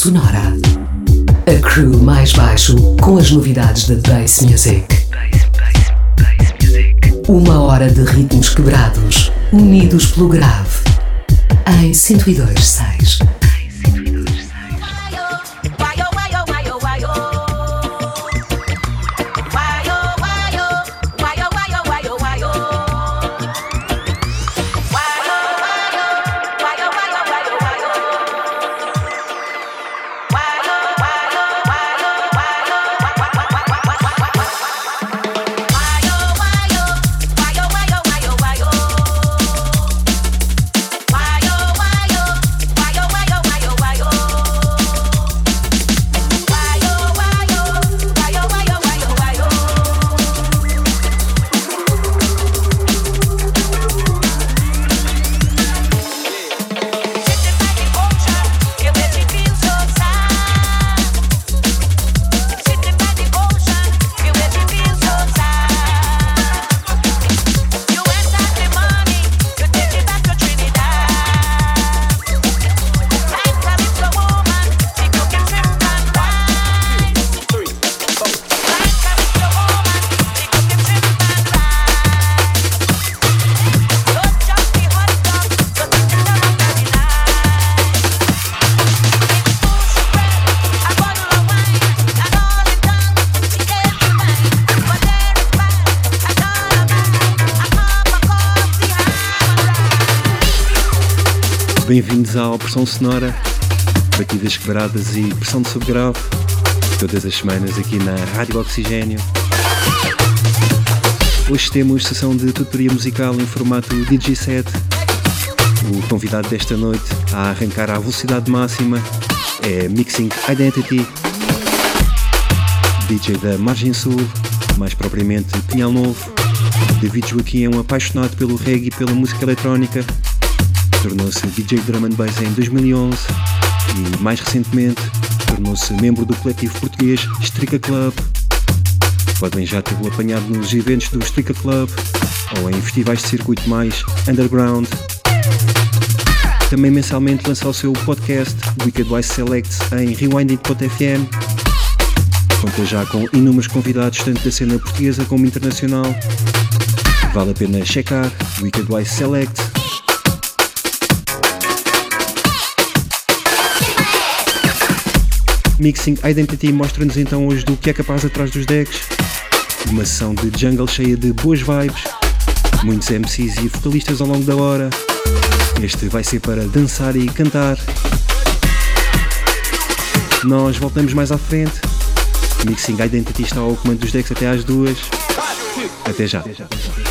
Sonora. A crew mais baixo com as novidades da Bass Music. Uma hora de ritmos quebrados, unidos pelo grave. Em 102.6. Bem-vindos à Opressão Sonora, batidas quebradas e pressão de subgrave, todas as semanas aqui na Rádio Oxigênio. Hoje temos sessão de tutoria musical em formato DJ set. O convidado desta noite a arrancar à velocidade máxima é Mixing Identity, DJ da Margem Sul, mais propriamente Pinhal Novo. David Joaquim é um apaixonado pelo reggae e pela música eletrónica tornou-se DJ Drum and Bass em 2011 e, mais recentemente, tornou-se membro do coletivo português Strica Club. Podem já tê-lo apanhado nos eventos do Strica Club ou em festivais de circuito mais underground. Também mensalmente lança o seu podcast Wicked Wise Selects em Rewinding.fm. Conta já com inúmeros convidados tanto da cena portuguesa como internacional. Vale a pena checar Wicked Wise Select Mixing Identity mostra-nos então hoje do que é capaz atrás dos decks. Uma sessão de jungle cheia de boas vibes, muitos MCs e vocalistas ao longo da hora. Este vai ser para dançar e cantar. Nós voltamos mais à frente. Mixing Identity está ao comando dos decks até às duas. Até já. Até já.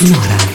Sonora.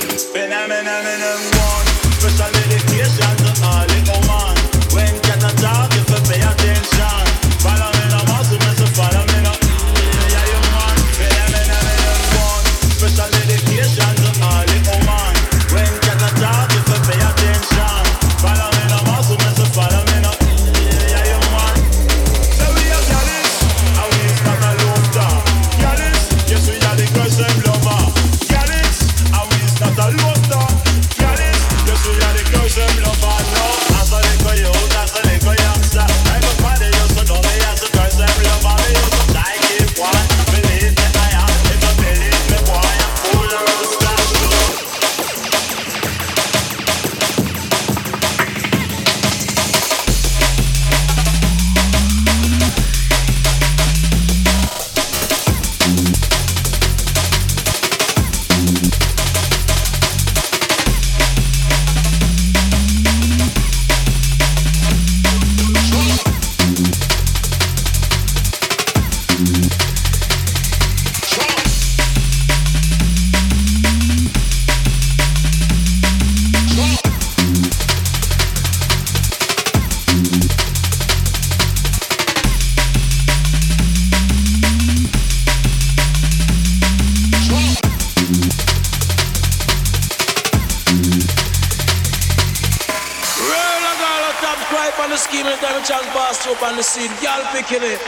heavy.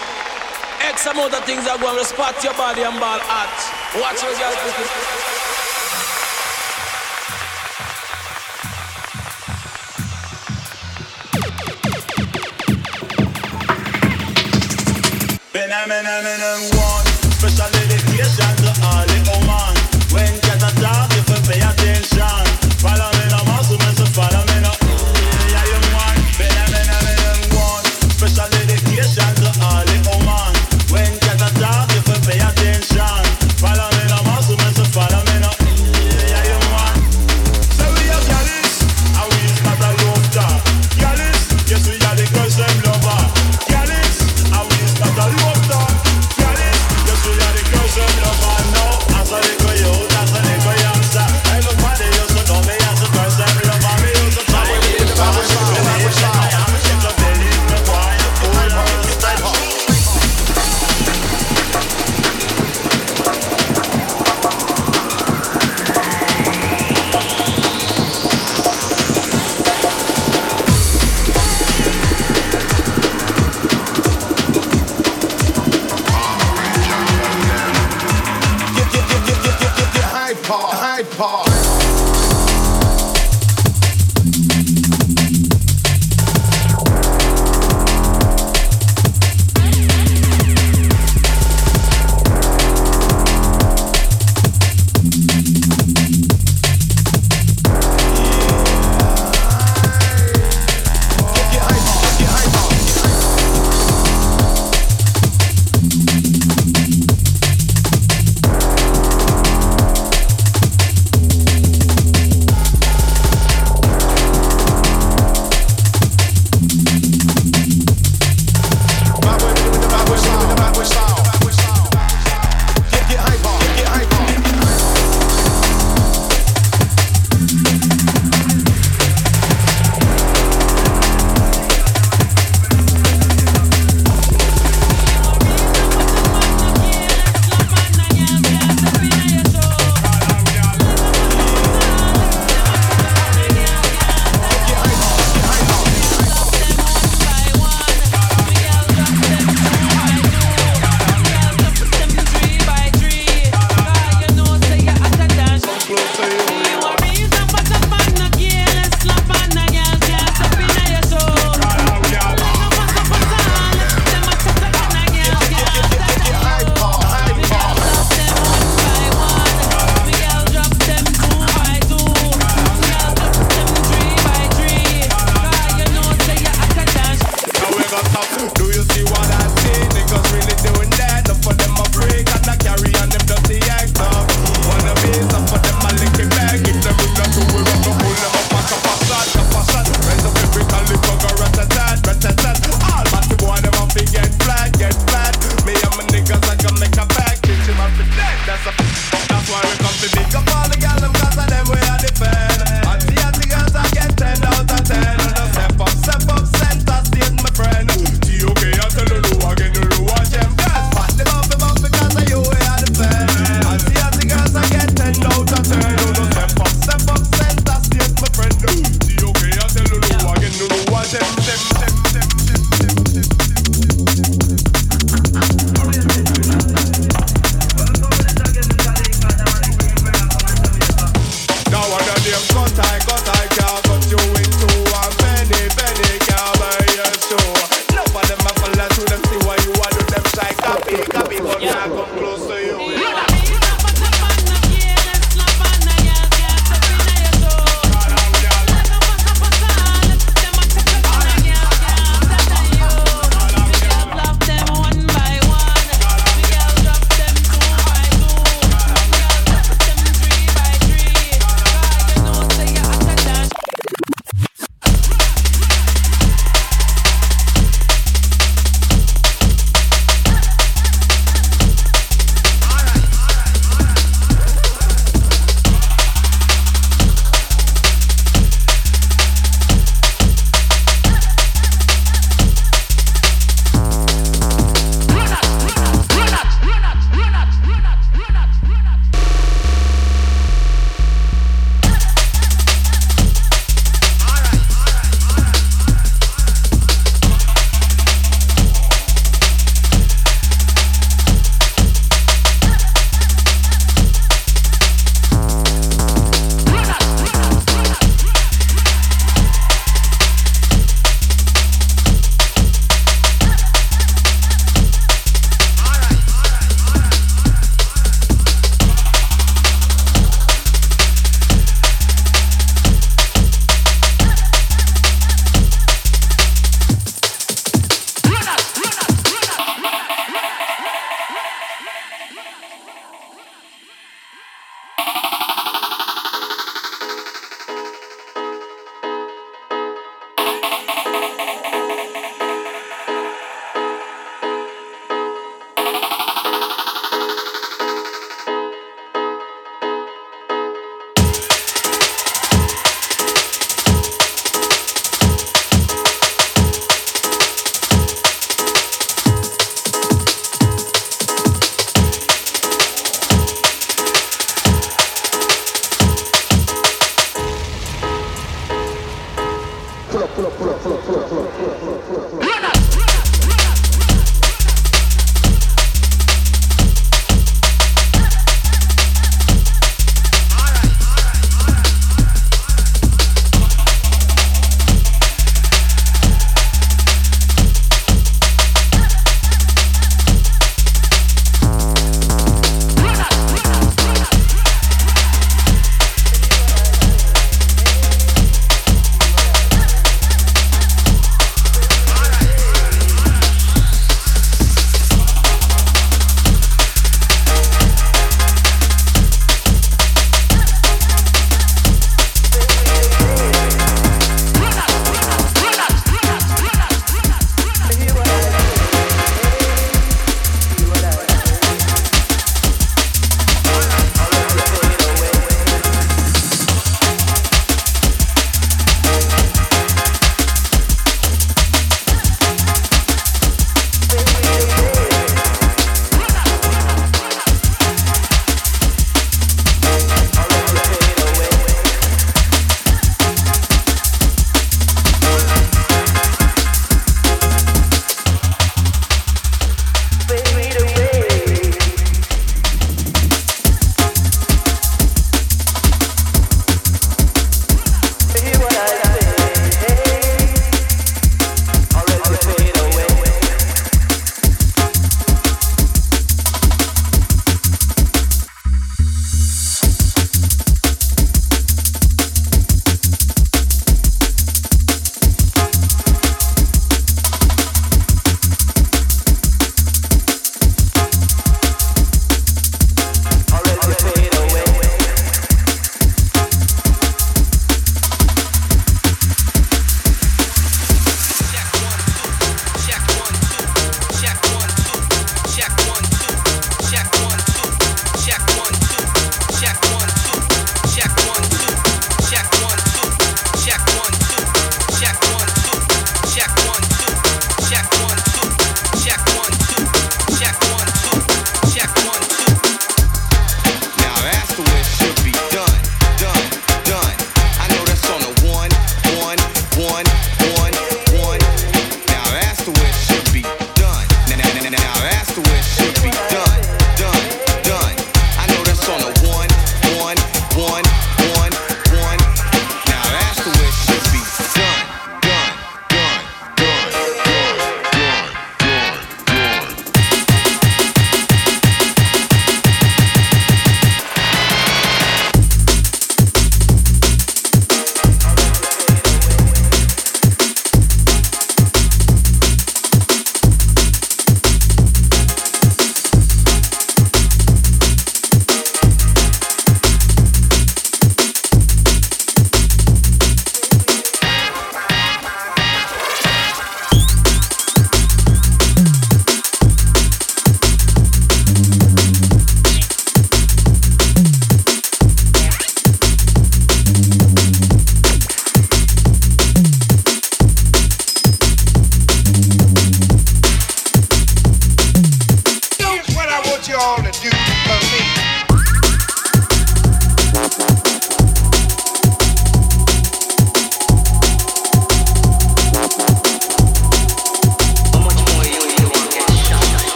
X amount of things are going to spot your body and ball at. Watch your guys. Benjamin, I'm in one special dedication to all.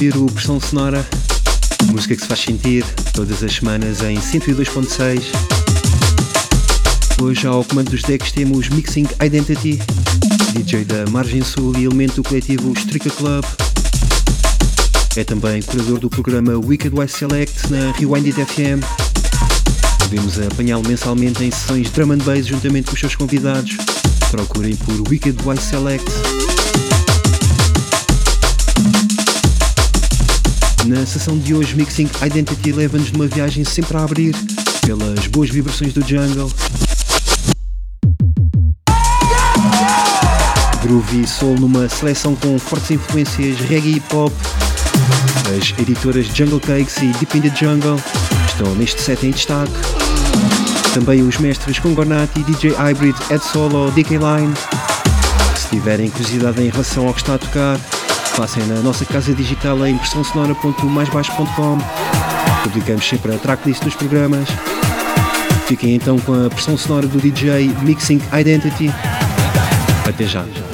Ouvir o Pressão Sonora Música que se faz sentir todas as semanas em 102.6. Hoje ao comando dos decks temos Mixing Identity, DJ da Margem Sul e elemento do coletivo Strica Club. É também curador do programa Wicked West Select na Rewinded FM. Podemos apanhá-lo mensalmente em sessões drum and bass juntamente com os seus convidados. Procurem por Wicked West Select. Na sessão de hoje, Mixing Identity leva-nos numa viagem sempre a abrir pelas boas vibrações do jungle. Groovy Soul numa seleção com fortes influências reggae e hip hop. As editoras Jungle Cakes e Deep in the Jungle estão neste set em destaque. Também os mestres Congonati, DJ Hybrid, Ed Solo, DK Line. Se tiverem curiosidade em relação ao que está a tocar, passem na nossa casa digital em impressãosonora.maisbaixo.com. Publicamos sempre a tracklist dos programas. Fiquem então com a pressão sonora do DJ Mixing Identity. Até já.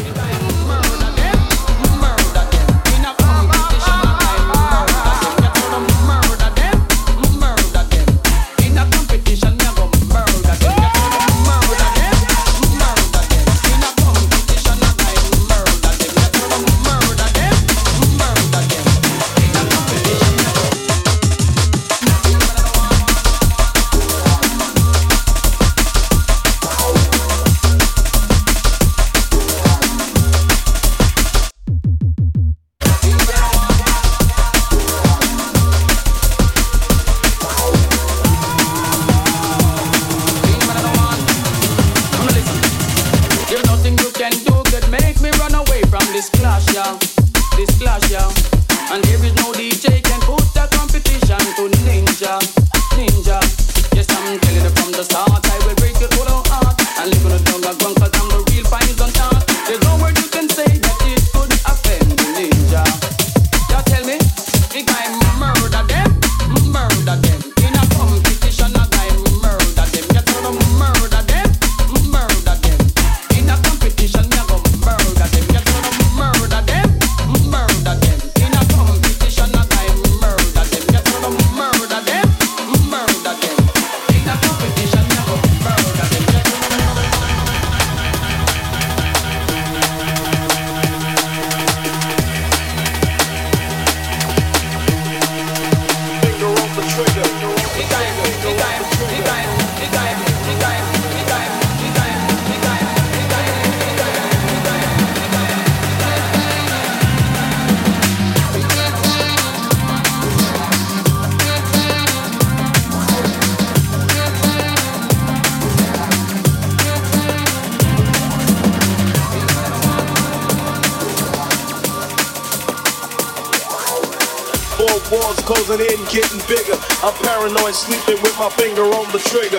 My finger on the trigger.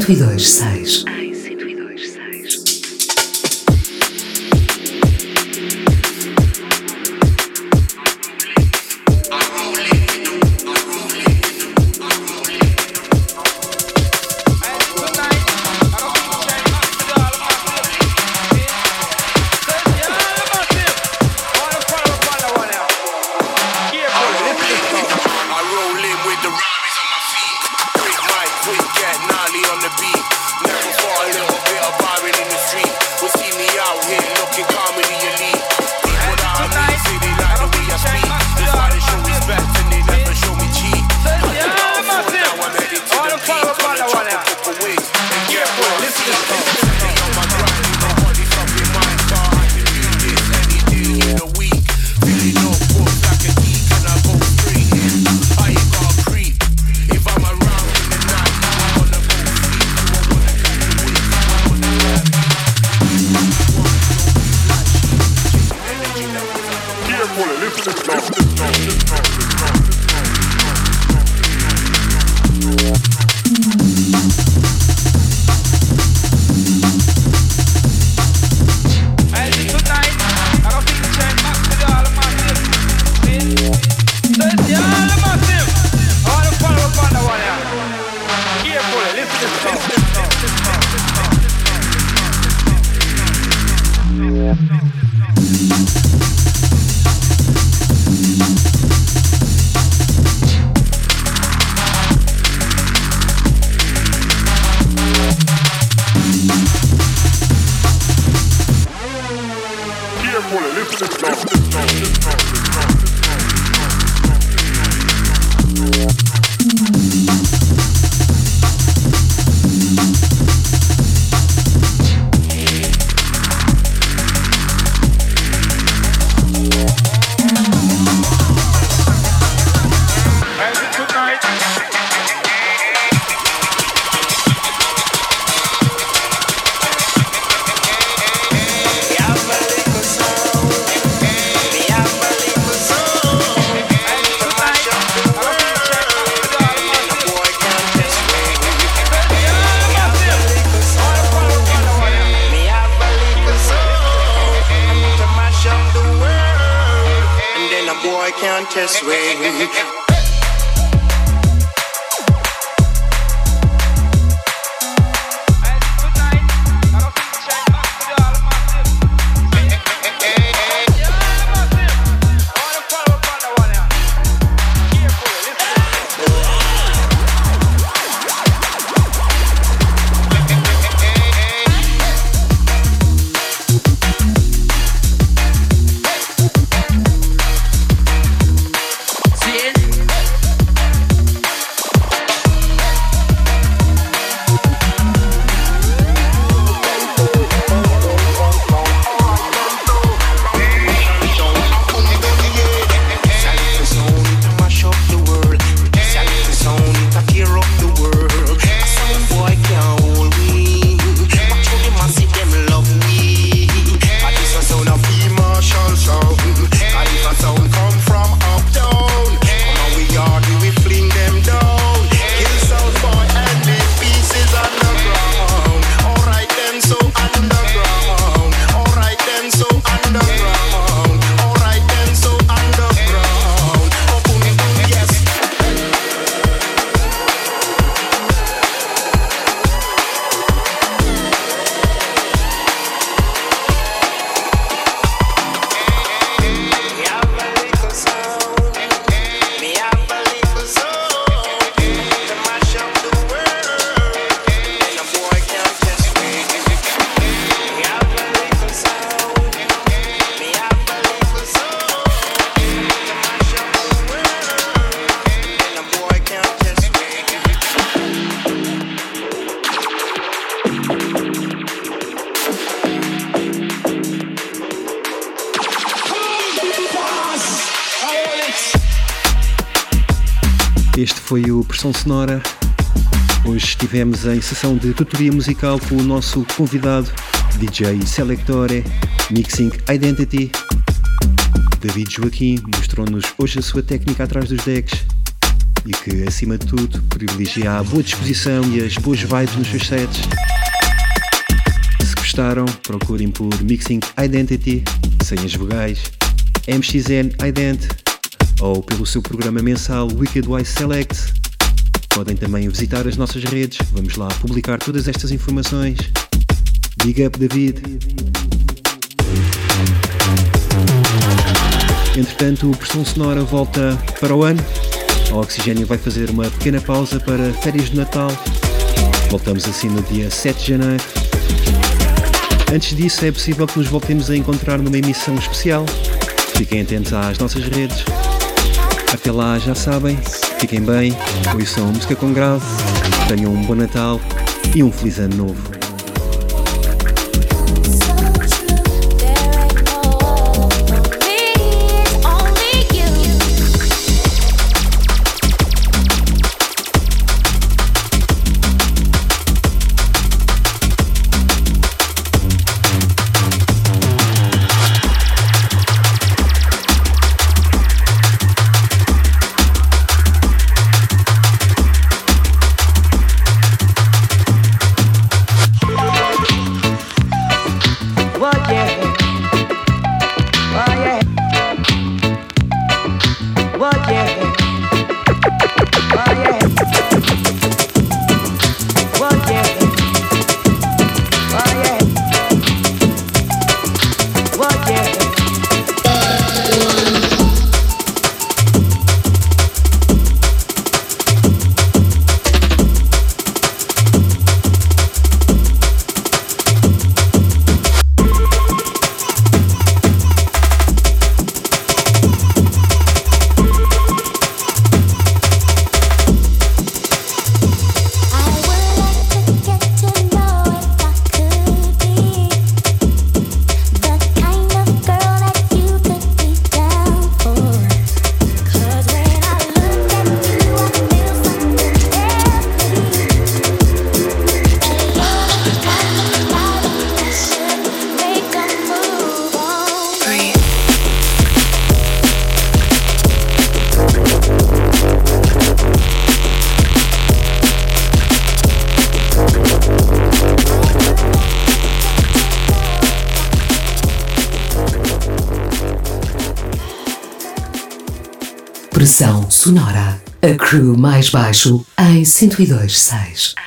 102. Sonora. Hoje estivemos em sessão de tutoria musical com o nosso convidado, DJ Selectore, Mixing Identity. David Joaquim mostrou-nos hoje a sua técnica atrás dos decks. e que, acima de tudo, privilegia a boa disposição e as boas vibes nos seus sets. Se gostaram, procurem por Mixing Identity, sem as vogais, MXN Ident ou pelo seu programa mensal Wicked Wise Select. Podem também visitar as nossas redes, vamos lá publicar todas estas informações. Big up David! Entretanto, o Pressão Sonora volta para o ano. A Oxigênio vai fazer uma pequena pausa para férias de Natal. Voltamos assim no dia 7 de janeiro. Antes disso, é possível que nos voltemos a encontrar numa emissão especial. Fiquem atentos às nossas redes. Até lá, já sabem, fiquem bem, ouçam música com grave, tenham um bom Natal e um feliz ano novo. Crew mais baixo em 102.6.